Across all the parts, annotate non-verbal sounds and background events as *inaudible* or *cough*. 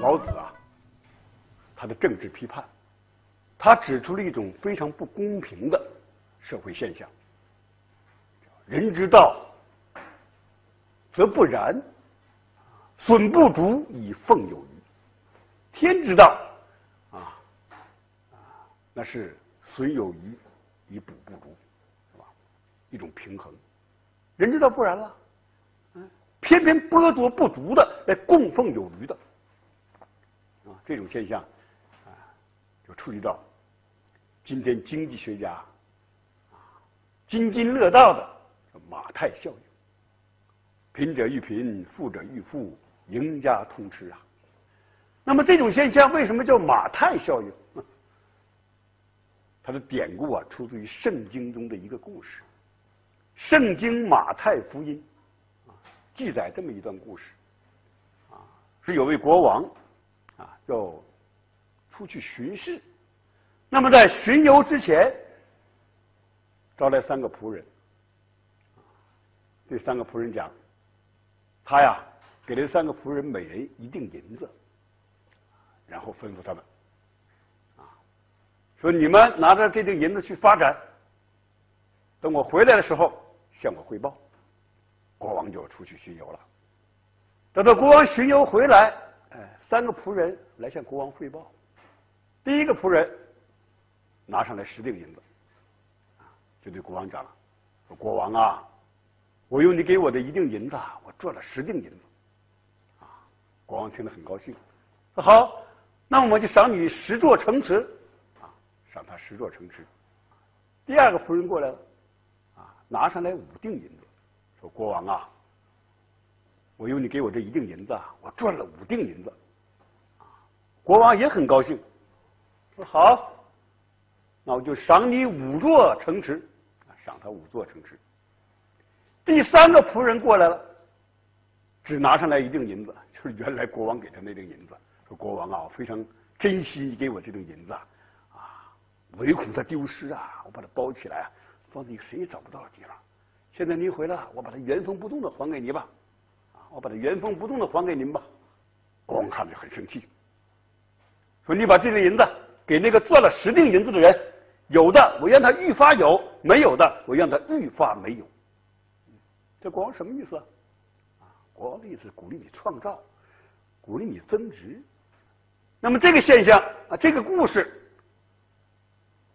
老子啊，他的政治批判，他指出了一种非常不公平的社会现象：人之道，则不然；损不足以奉有余。天之道，啊，那是损有余以补不足，是吧？一种平衡。人之道不然了，嗯，偏偏剥夺不足的来供奉有余的。这种现象，啊，就触及到今天经济学家啊津津乐道的马太效应。贫者愈贫，富者愈富，赢家通吃啊。那么这种现象为什么叫马太效应？*laughs* 它的典故啊，出自于圣经中的一个故事，《圣经马太福音》啊，记载这么一段故事，啊，是有位国王。啊，要出去巡视，那么在巡游之前，招来三个仆人，对三个仆人讲，他呀给这三个仆人每人一锭银子，然后吩咐他们，啊，说你们拿着这锭银子去发展，等我回来的时候向我汇报。国王就出去巡游了，等到国王巡游回来。哎，三个仆人来向国王汇报。第一个仆人拿上来十锭银子，啊就对国王讲了：“说国王啊，我用你给我的一锭银子，我赚了十锭银子。”啊，国王听了很高兴，说：“好，那我就赏你十座城池。”啊，赏他十座城池。第二个仆人过来了，啊，拿上来五锭银子，说：“国王啊。”我用你给我这一锭银子，我赚了五锭银子，国王也很高兴，说好，那我就赏你五座城池，赏他五座城池。第三个仆人过来了，只拿上来一锭银子，就是原来国王给他那锭银子。说国王啊，我非常珍惜你给我这锭银子，啊，唯恐它丢失啊，我把它包起来，放在谁也找不到的地方。现在您回来，我把它原封不动的还给你吧。我把它原封不动的还给您吧，国王看着很生气，说：“你把这个银子给那个赚了十锭银子的人，有的我让他愈发有，没有的我让他愈发没有。”这国王什么意思啊？啊，国王的意思是鼓励你创造，鼓励你增值。那么这个现象啊，这个故事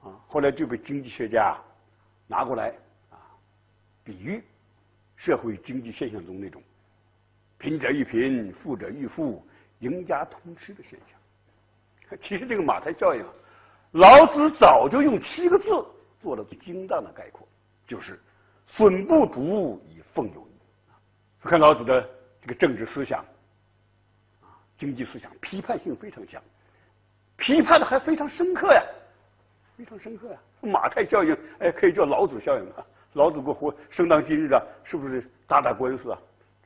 啊，后来就被经济学家拿过来啊，比喻社会经济现象中那种。贫者愈贫，富者愈富，赢家通吃的现象。*laughs* 其实这个马太效应，老子早就用七个字做了最精当的概括，就是“损不足以奉有余”。看老子的这个政治思想，经济思想批判性非常强，批判的还非常深刻呀，非常深刻呀。马太效应，哎，可以叫老子效应啊。老子不活生当今日啊，是不是打打官司啊？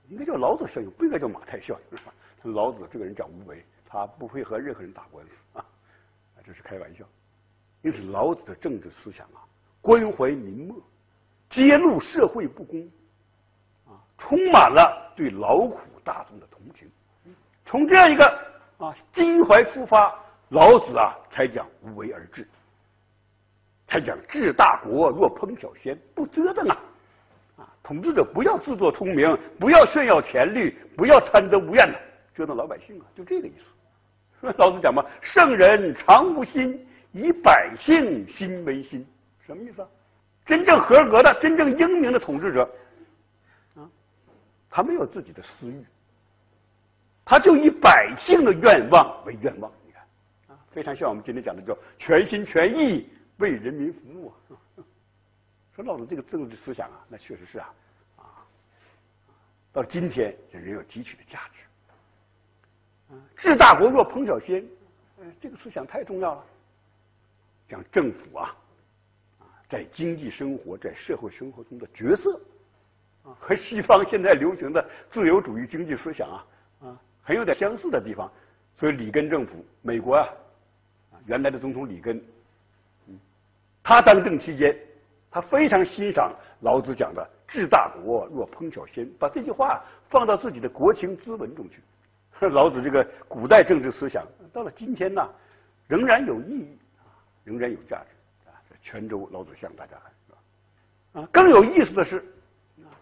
应该叫老子效应，不应该叫马太效应，是吧？老子这个人讲无为，他不会和任何人打官司啊，这是开玩笑。因此，老子的政治思想啊，关怀民末，揭露社会不公，啊，充满了对劳苦大众的同情。从这样一个啊襟怀出发，老子啊才讲无为而治，才讲治大国若烹小鲜，不折腾啊。统治者不要自作聪明，不要炫耀权力，不要贪得无厌的折腾老百姓啊！就这个意思。老子讲嘛，圣人常无心，以百姓心为心，什么意思啊？真正合格的、真正英明的统治者，啊，他没有自己的私欲，他就以百姓的愿望为愿望。你看，啊，非常像我们今天讲的叫全心全意为人民服务啊。说老子这个政治思想啊，那确实是啊。啊到今天仍然有汲取的价值。治大国若烹小鲜，这个思想太重要了。讲政府啊，在经济生活、在社会生活中的角色，和西方现在流行的自由主义经济思想啊，啊，很有点相似的地方。所以里根政府，美国啊，原来的总统里根，他当政期间，他非常欣赏老子讲的。治大国若烹小鲜，把这句话放到自己的国情咨文中去，*laughs* 老子这个古代政治思想，到了今天呢，仍然有意义，仍然有价值啊！泉州老子像大家看是吧？啊，更有意思的是，“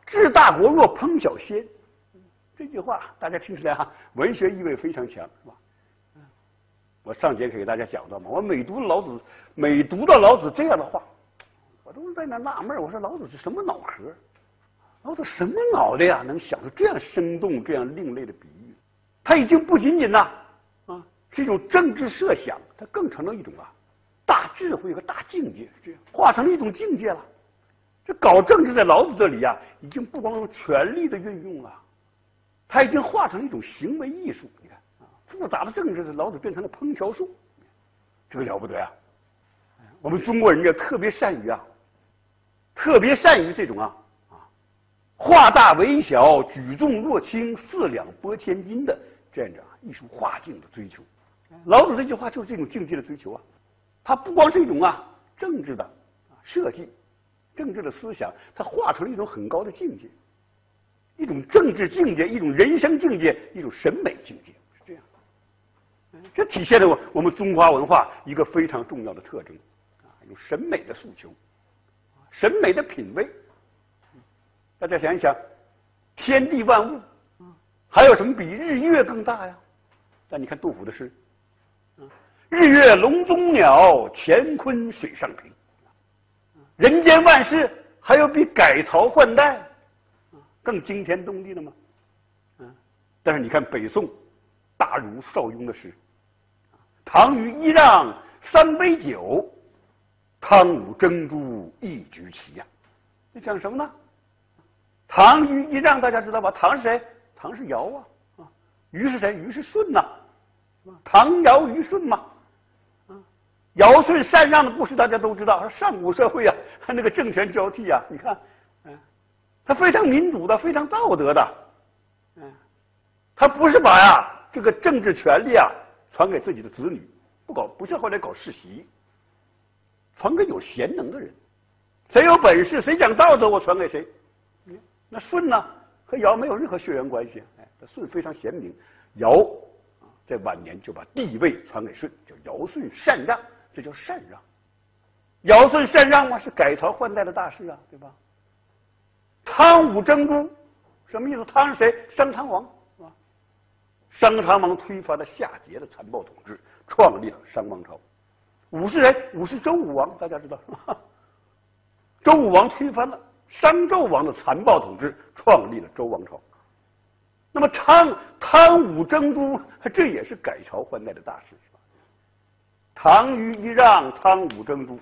治大国若烹小鲜”，这句话大家听起来哈，文学意味非常强，是吧？我上节课给大家讲到嘛，我每读老子，每读到老子这样的话，都在那纳闷我说老子是什么脑壳？老子什么脑袋呀，能想出这样生动、这样另类的比喻？他已经不仅仅呐，啊，是一种政治设想，它更成了一种啊，大智慧和大境界，这样化成了一种境界了。这搞政治在老子这里呀，已经不光是权力的运用了，它已经化成一种行为艺术。你看啊，复杂的政治，老子变成了烹调术，这个了不得啊！我们中国人呢，特别善于啊，特别善于这种啊啊。化大为小，举重若轻，四两拨千斤的这样的艺术化境的追求，老子这句话就是这种境界的追求啊！它不光是一种啊政治的设计，政治的思想，它化成了一种很高的境界，一种政治境界，一种人生境界，一种审美境界，是这样。这体现了我我们中华文化一个非常重要的特征，啊，有审美的诉求，审美的品味。大家想一想，天地万物，还有什么比日月更大呀？但你看杜甫的诗，日月笼中鸟，乾坤水上平。人间万事，还有比改朝换代更惊天动地的吗？但是你看北宋大儒邵雍的诗，唐虞揖让三杯酒，汤武争诛一局棋呀。你讲什么呢？唐虞一让大家知道吧？唐是谁？唐是尧啊，啊，虞是谁？虞是舜呐，唐尧虞舜嘛，啊，尧舜禅让的故事大家都知道。上古社会啊，*laughs* 那个政权交替啊，你看，嗯，他非常民主的，非常道德的，嗯，他不是把呀这个政治权力啊传给自己的子女，不搞，不像后来搞世袭，传给有贤能的人，谁有本事，谁讲道德，我传给谁。那舜呢，和尧没有任何血缘关系。哎，舜非常贤明，尧啊，在晚年就把帝位传给舜，叫尧舜禅让，这叫禅让。尧舜禅让嘛，是改朝换代的大事啊，对吧？汤武争诛，什么意思？汤是谁？商汤王，是吧？商汤王推翻了夏桀的残暴统治，创立了商王朝。武是谁？武是周武王，大家知道？*laughs* 周武王推翻了。商纣王的残暴统治创立了周王朝，那么汤汤武争诛，这也是改朝换代的大事，唐虞一让，汤武争诛，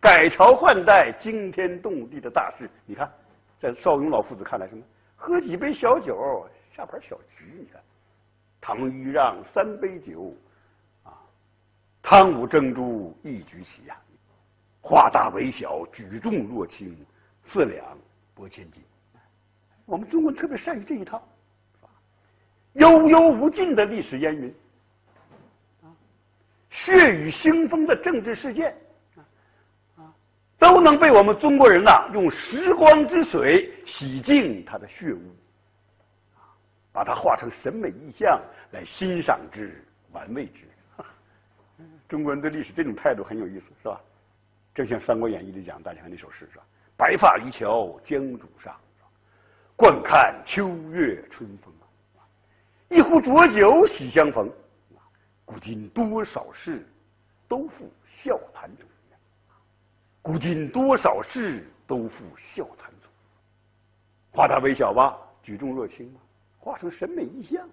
改朝换代、惊天动地的大事。你看，在邵雍老夫子看来，什么？喝几杯小酒，下盘小棋。你看，唐虞让三杯酒，汤武争诛一举起呀，化大为小，举重若轻。四两拨千斤，我们中国人特别善于这一套，悠悠无尽的历史烟云，啊，血雨腥风的政治事件，啊，都能被我们中国人呐用时光之水洗净它的血污，把它化成审美意象来欣赏之、玩味之。中国人对历史这种态度很有意思，是吧？正像《三国演义》里讲，大家看那首诗是吧？白发渔樵江渚上，惯看秋月春风啊！一壶浊酒喜相逢，古今多少事，都付笑谈中。古今多少事，都付笑谈中。化大为小吧，举重若轻嘛，化成审美意象。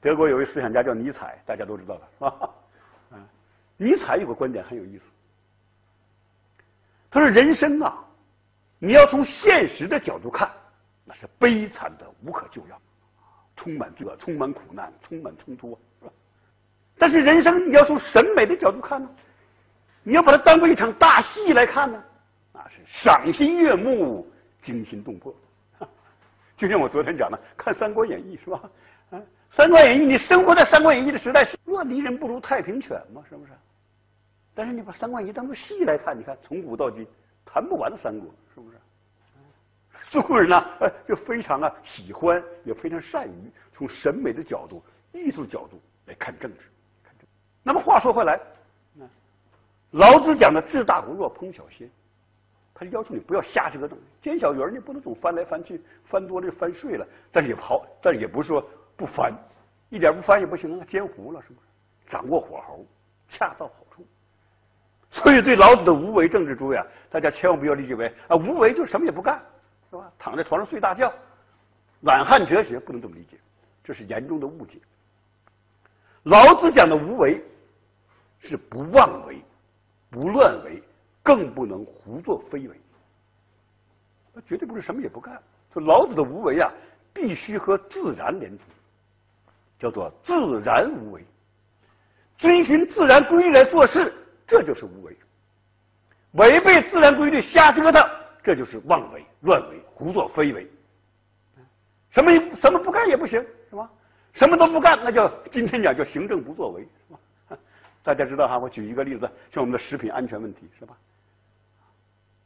德国有位思想家叫尼采，大家都知道的是吧？尼采有个观点很有意思。他说：“人生啊，你要从现实的角度看，那是悲惨的无可救药，充满罪恶，充满苦难，充满冲突。是吧但是人生你要从审美的角度看呢，你要把它当做一场大戏来看呢，那，是赏心悦目，惊心动魄。*laughs* 就像我昨天讲的，看《三国演义》是吧？啊，《三国演义》，你生活在《三国演义》的时代，若离人不如太平犬嘛，是不是？”但是你把《三国演义》当做戏来看，你看从古到今谈不完的三国，是不是？中国人呢，呃，就非常啊喜欢，也非常善于从审美的角度、艺术角度来看政治。那么话说回来，老子讲的“治大国若烹小鲜”，他就要求你不要瞎折腾，煎小鱼儿你不能总翻来翻去，翻多了就翻碎了。但是也不好，但是也不是说不翻，一点不翻也不行啊，煎糊了是不是？掌握火候，恰到好处。所以对老子的无为政治，诸位啊，大家千万不要理解为啊无为就什么也不干。是吧？躺在床上睡大觉，懒汉哲学不能这么理解，这是严重的误解。老子讲的无为，是不妄为，不乱为，更不能胡作非为。那绝对不是什么也不干。说老子的无为啊，必须和自然连通，叫做自然无为，遵循自然规律来做事，这就是无为。违背自然规律瞎折腾。这就是妄为、乱为、胡作非为。什么什么不干也不行，是吧？什么都不干，那叫今天讲叫行政不作为，是吧？*laughs* 大家知道哈，我举一个例子，像我们的食品安全问题，是吧？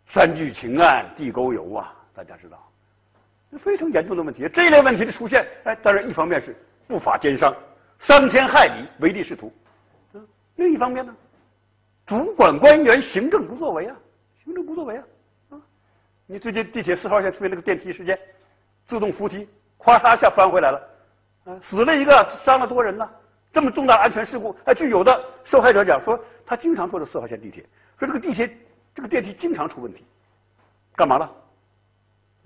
三聚氰胺、地沟油啊，大家知道，非常严重的问题。这一类问题的出现，哎，当然一方面是不法奸商，伤天害理、唯利是图；另一方面呢，主管官员行政不作为啊，行政不作为啊。啊你最近地铁四号线出现那个电梯事件，自动扶梯咵嚓一下翻回来了，啊，死了一个，伤了多人呢。这么重大安全事故，哎，据有的受害者讲说，他经常坐的四号线地铁，说这个地铁这个电梯经常出问题，干嘛了？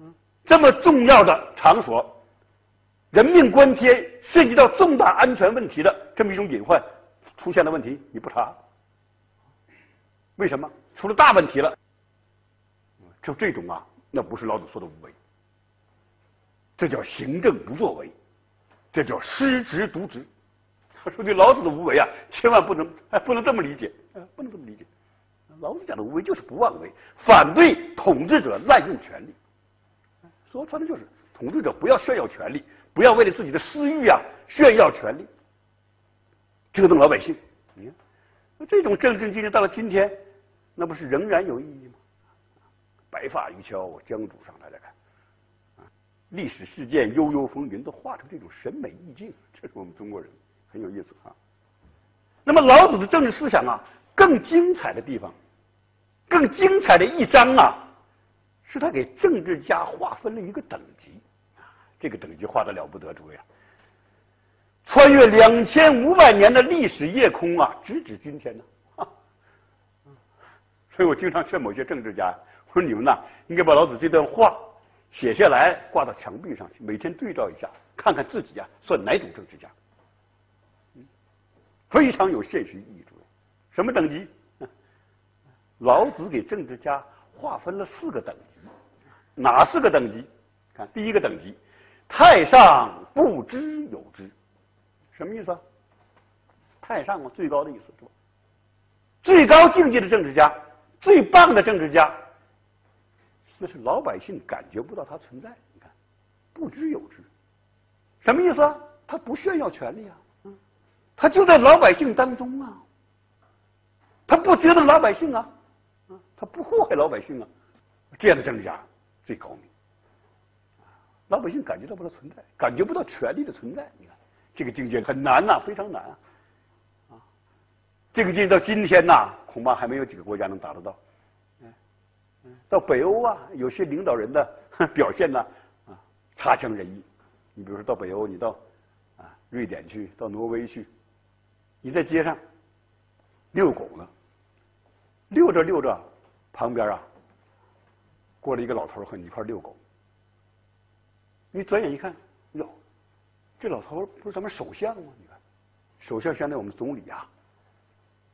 嗯，这么重要的场所，人命关天，涉及到重大安全问题的这么一种隐患，出现了问题你不查，为什么？出了大问题了。就这种啊，那不是老子说的无为，这叫行政不作为，这叫失职渎职。他说对老子的无为啊，千万不能哎，不能这么理解，不能这么理解。老子讲的无为就是不妄为，反对统治者滥用权力。说穿了就是统治者不要炫耀权力，不要为了自己的私欲啊炫耀权力，折腾老百姓。你看，那这种政治经济到了今天，那不是仍然有意义吗？白发渔樵江渚上，大家看，历史事件悠悠风云都画成这种审美意境，这是我们中国人很有意思啊。那么老子的政治思想啊，更精彩的地方，更精彩的一章啊，是他给政治家划分了一个等级，啊，这个等级画的了不得，诸位啊，穿越两千五百年的历史夜空啊，直指今天呢，所以我经常劝某些政治家。我说你们呐，应该把老子这段话写下来，挂到墙壁上去，每天对照一下，看看自己啊算哪种政治家。非常有现实意义，诸位。什么等级？老子给政治家划分了四个等级，哪四个等级？看第一个等级，太上不知有之，什么意思啊？太上啊，最高的意思？最高境界的政治家，最棒的政治家。那是老百姓感觉不到他存在，你看，不知有之，什么意思啊？他不炫耀权力啊，嗯，他就在老百姓当中啊，他不折腾老百姓啊，他不祸害老百姓啊，这样的政治家最高明，老百姓感觉到不到存在，感觉不到权力的存在，你看这个境界很难呐，非常难，啊，这个劲到今天呐，恐怕还没有几个国家能达得到。到北欧啊，有些领导人的表现呢，啊，差强人意。你比如说到北欧，你到啊瑞典去，到挪威去，你在街上遛狗呢，遛着遛着，旁边啊过了一个老头和你一块遛狗。你转眼一看，哟，这老头不是咱们首相吗？你看，首相现在我们总理啊，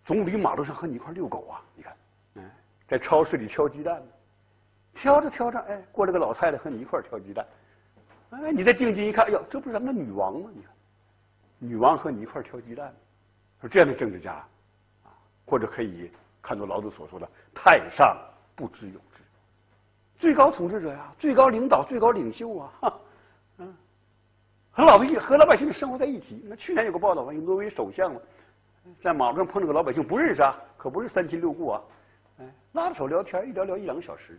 总理马路上和你一块遛狗啊，你看，嗯，在超市里挑鸡蛋呢。挑着挑着，哎，过来个老太太和你一块挑鸡蛋，哎，你再定睛一看，哎呦，这不是咱们的女王吗？你看，女王和你一块挑鸡蛋，说这样的政治家，啊，或者可以看作老子所说的“太上不知有之”，最高统治者呀，最高领导、最高领袖啊，嗯，和老百姓和老百姓生活在一起。那去年有个报道嘛，挪威首相嘛，在马路上碰着个老百姓不认识啊，可不是三亲六故啊，哎，拉着手聊天，一聊聊一两个小时。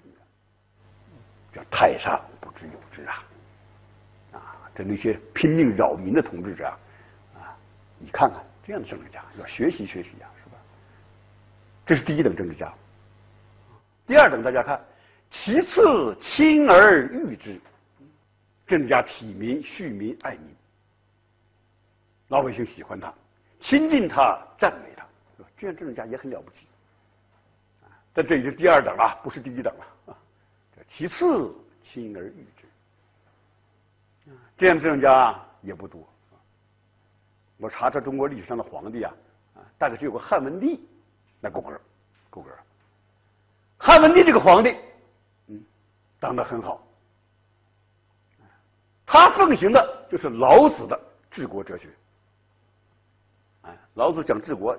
叫太上不知有之啊！啊，这那些拼命扰民的统治者啊，啊，你看看这样的政治家，要学习学习啊，是吧？这是第一等政治家。第二等，大家看，其次亲而誉之，政治家体民、恤民、爱民，老百姓喜欢他，亲近他，赞美他，这样政治家也很了不起。但这已经第二等了，不是第一等了啊。其次，亲而誉之。这样的政治家也不多。我查查中国历史上的皇帝啊，大概只有个汉文帝，那够格，够格。汉文帝这个皇帝，嗯，当的很好。他奉行的就是老子的治国哲学。哎，老子讲治国，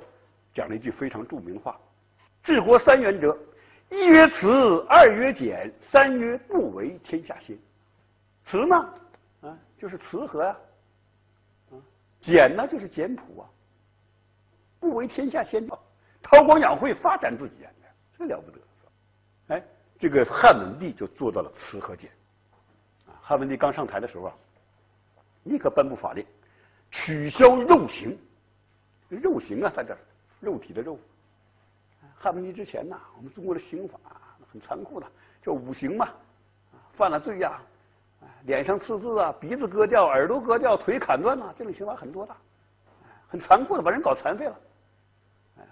讲了一句非常著名的话：“治国三原则。”一曰慈，二曰俭，三曰不为天下先。慈呢，啊，就是慈和呀。啊，俭呢，就是简朴啊。不为天下先，韬光养晦，发展自己，这了不得。哎，这个汉文帝就做到了慈和俭。汉文帝刚上台的时候啊，立刻颁布法令，取消肉刑。肉刑啊，在这肉体的肉。汉文帝之前呐，我们中国的刑法很残酷的，叫五刑嘛，犯了罪呀，脸上刺字啊，鼻子割掉，耳朵割掉，腿砍断呐，这种刑法很多的，很残酷的，把人搞残废了。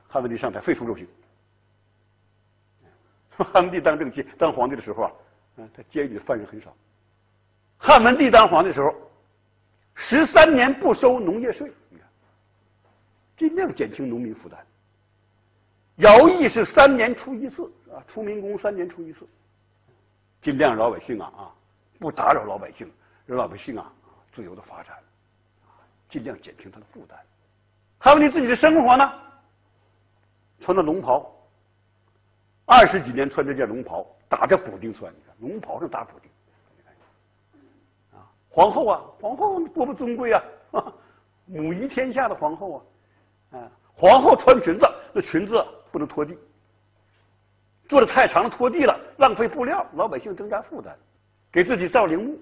汉文帝上台废除肉刑。*laughs* 汉文帝当政期当皇帝的时候啊，他监狱的犯人很少。汉文帝当皇帝的时候，十三年不收农业税，尽量减轻农民负担。徭役是三年出一次啊，出民工三年出一次，尽量老百姓啊啊，不打扰老百姓，让老百姓啊自由的发展，尽量减轻他的负担。还有你自己的生活呢，穿着龙袍，二十几年穿这件龙袍，打着补丁穿，你看龙袍上打补丁，啊，皇后啊，皇后多么尊贵啊，母仪天下的皇后啊，啊，皇后穿裙子，那裙子。不能拖地，做的太长了拖地了，浪费布料，老百姓增加负担，给自己造陵墓。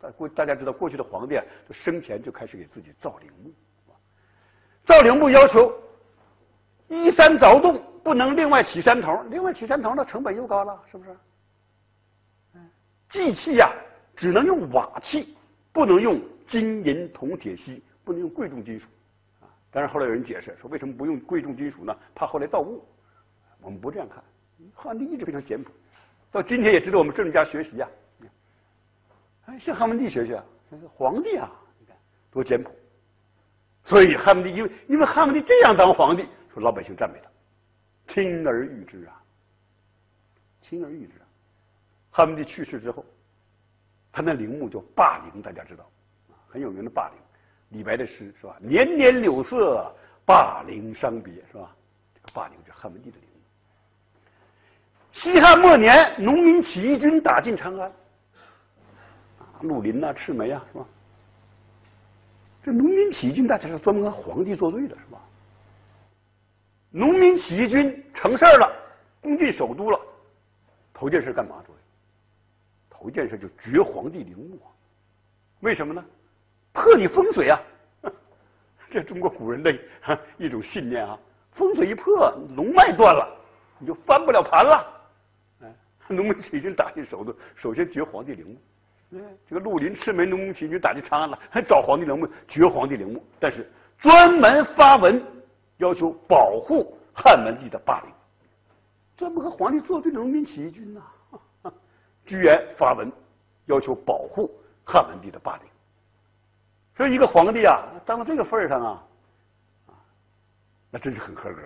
大过大家知道，过去的皇帝啊，生前就开始给自己造陵墓。造陵墓要求依山凿洞，不能另外起山头，另外起山头那成本又高了，是不是？祭器呀，只能用瓦器，不能用金银铜铁锡，不能用贵重金属。但是后来有人解释说，为什么不用贵重金属呢？怕后来盗墓。我们不这样看，汉文帝一直非常简朴，到今天也值得我们政治家学习呀。哎，向汉文帝学学，皇帝啊，你看多简朴。所以汉文帝因为因为汉文帝这样当皇帝，说老百姓赞美他，亲而誉之啊，亲而誉之啊。汉文帝去世之后，他那陵墓叫霸陵，大家知道，很有名的霸陵。李白的诗是吧？年年柳色，霸陵伤别是吧？这个霸陵是汉文帝的陵墓。西汉末年，农民起义军打进长安，啊，绿林呐，赤眉啊，是吧？这农民起义军大家是专门和皇帝作对的，是吧？农民起义军成事儿了，攻进首都了，头件事干嘛？诸位，头件事就掘皇帝陵墓啊，为什么呢？破你风水啊！*laughs* 这中国古人的 *laughs* 一种信念啊，风水一破，龙脉断了，你就翻不了盘了。*laughs* 农民起义军打进首都，首先掘皇帝陵墓。哎，这个绿林赤眉农民起义军打进长安了，还找皇帝陵墓，掘皇帝陵墓，但是专门发文要求保护汉文帝的霸陵，专门和皇帝作对的农民起义军呐，居然发文要求保护汉文帝的霸陵。说一个皇帝啊，当到这个份儿上啊，那真是很合格，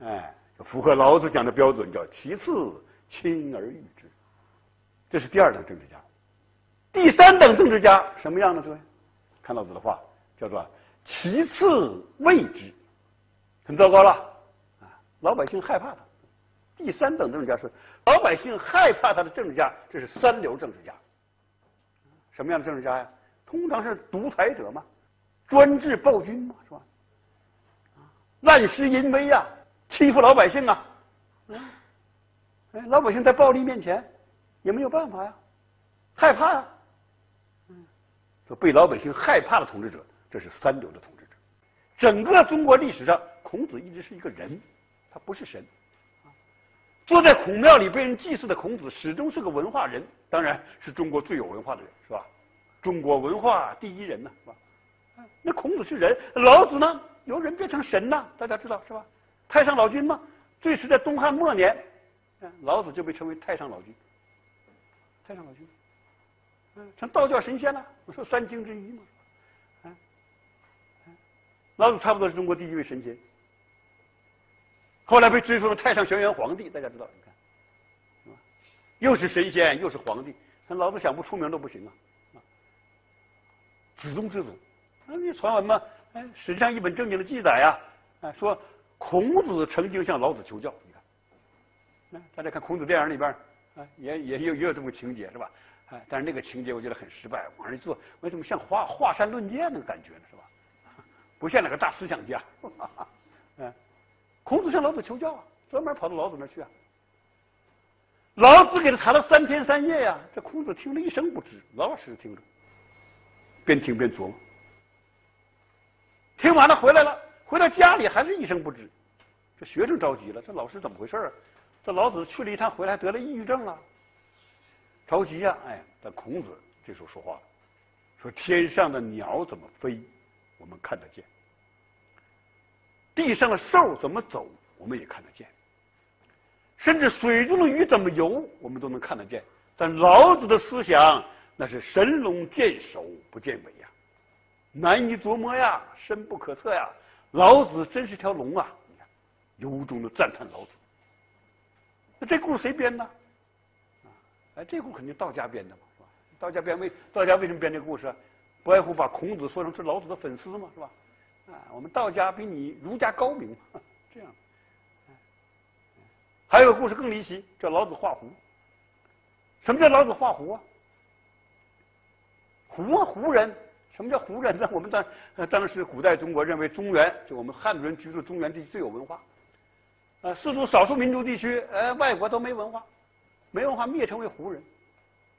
哎，符合老子讲的标准，叫其次亲而誉之，这是第二等政治家。第三等政治家什么样呢？各位，看老子的话，叫做其次畏之，很糟糕了，啊，老百姓害怕他。第三等政治家是老百姓害怕他的政治家，这是三流政治家。什么样的政治家呀？通常是独裁者嘛，专制暴君嘛，是吧？啊滥施淫威呀，欺负老百姓啊！哎，老百姓在暴力面前，也没有办法呀，害怕呀。嗯，说被老百姓害怕的统治者，这是三流的统治者。整个中国历史上，孔子一直是一个人，他不是神。坐在孔庙里被人祭祀的孔子，始终是个文化人，当然是中国最有文化的人，是吧？中国文化第一人呢，是吧？那孔子是人，老子呢？由人变成神呢？大家知道是吧？太上老君嘛，最迟在东汉末年，老子就被称为太上老君。太上老君，嗯，成道教神仙了。我说三经之一嘛，嗯，老子差不多是中国第一位神仙。后来被追封了太上玄元皇帝，大家知道？你看，是吧？又是神仙，又是皇帝，那老子想不出名都不行啊！啊，祖宗之祖，那你传闻嘛？哎，史上一本正经的记载呀，哎，说孔子曾经向老子求教。你看，那大家看孔子电影里边，啊，也也有也有这么个情节是吧？哎，但是那个情节我觉得很失败，往上一坐，为什么像华华山论剑那个感觉呢？是吧？*laughs* 不像哪个大思想家，嗯。*laughs* 孔子向老子求教啊，专门跑到老子那儿去啊。老子给他谈了三天三夜呀，这孔子听了一声不吱，老老实实听着，边听边琢磨。听完了回来了，回到家里还是一声不知，这学生着急了，这老师怎么回事啊？这老子去了一趟回来得了抑郁症了，着急呀！哎，但孔子这时候说话了，说天上的鸟怎么飞，我们看得见。地上的兽怎么走，我们也看得见；甚至水中的鱼怎么游，我们都能看得见。但老子的思想那是神龙见首不见尾呀，难以琢磨呀，深不可测呀。老子真是条龙啊！你看，由衷的赞叹老子。那这故事谁编的？啊，哎，这故事肯定道家编的嘛，是吧？道家编为道家为什么编这故事？不外乎把孔子说成是老子的粉丝嘛，是吧？啊，我们道家比你儒家高明，*laughs* 这样。还有个故事更离奇，叫老子画胡。什么叫老子画胡啊？胡啊，胡人。什么叫胡人呢？我们当当时古代中国认为中原就我们汉族人居住中原地区最有文化。啊，四族少数民族地区，呃，外国都没文化，没文化灭成为胡人。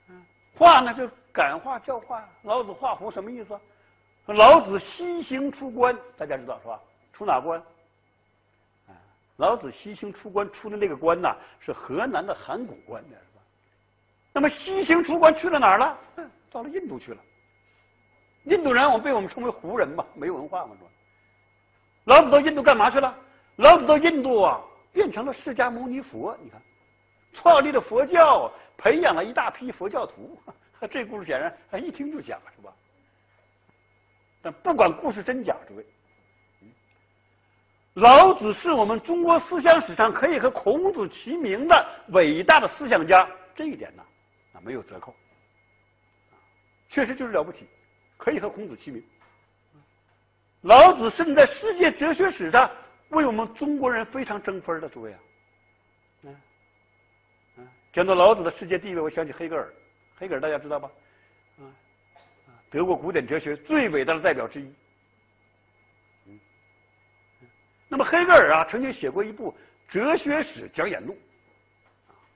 嗯，画呢就感化教化。老子画胡什么意思？老子西行出关，大家知道是吧？出哪关？啊，老子西行出关出的那个关呐，是河南的函谷关，是吧？那么西行出关去了哪儿了？到了印度去了。印度人，我被我们称为胡人嘛，没文化嘛，是吧？老子到印度干嘛去了？老子到印度啊，变成了释迦牟尼佛，你看，创立了佛教，培养了一大批佛教徒。*laughs* 这故事显然一听就假，是吧？但不管故事真假，诸位，老子是我们中国思想史上可以和孔子齐名的伟大的思想家，这一点呢，啊没有折扣，确实就是了不起，可以和孔子齐名。老子甚至在世界哲学史上为我们中国人非常争分的，诸位啊，嗯，嗯，讲到老子的世界地位，我想起黑格尔，黑格尔大家知道吧？德国古典哲学最伟大的代表之一。那么黑格尔啊，曾经写过一部《哲学史讲演录》，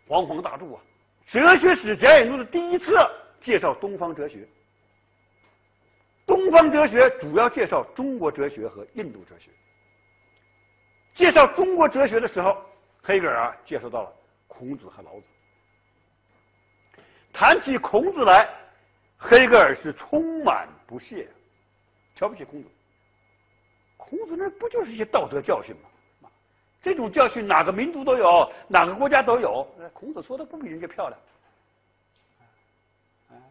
煌煌大著啊，《哲学史讲演录》的第一册介绍东方哲学。东方哲学主要介绍中国哲学和印度哲学。介绍中国哲学的时候，黑格尔啊介绍到了孔子和老子。谈起孔子来。黑格尔是充满不屑，瞧不起孔子。孔子那不就是一些道德教训吗？这种教训哪个民族都有，哪个国家都有。孔子说的不比人家漂亮，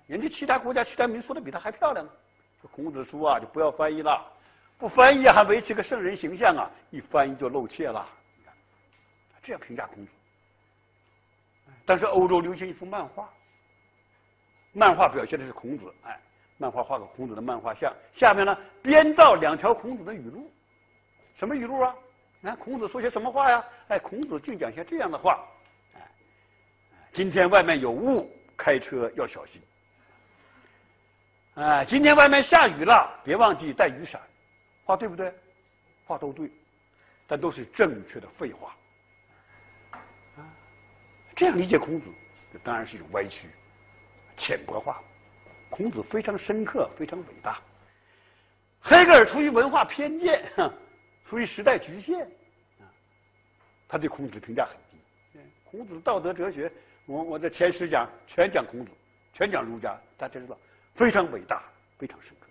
人家其他国家、其他民族说的比他还漂亮呢。说孔子书啊，就不要翻译了，不翻译还维持个圣人形象啊，一翻译就露怯了。这样评价孔子。但是欧洲流行一幅漫画。漫画表现的是孔子，哎，漫画画个孔子的漫画像，下面呢编造两条孔子的语录，什么语录啊？你看孔子说些什么话呀？哎，孔子竟讲些这样的话，哎，今天外面有雾，开车要小心。哎，今天外面下雨了，别忘记带雨伞。话对不对？话都对，但都是正确的废话。啊，这样理解孔子。这当然是一种歪曲、浅薄化。孔子非常深刻，非常伟大。黑格尔出于文化偏见，*laughs* 出于时代局限，啊，他对孔子的评价很低。孔子道德哲学，我我在前十讲全讲孔子，全讲儒家，大家知道非常伟大，非常深刻。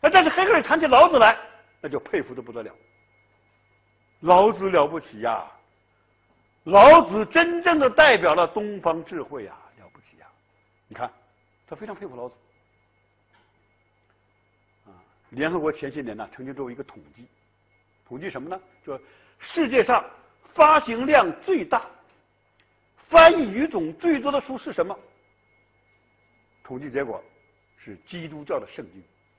啊，但是黑格尔谈起老子来，那就佩服的不得了。老子了不起呀！老子真正的代表了东方智慧呀，了不起呀！你看，他非常佩服老子。啊，联合国前些年呢，曾经做过一个统计，统计什么呢？就世界上发行量最大、翻译语种最多的书是什么？统计结果是基督教的圣经。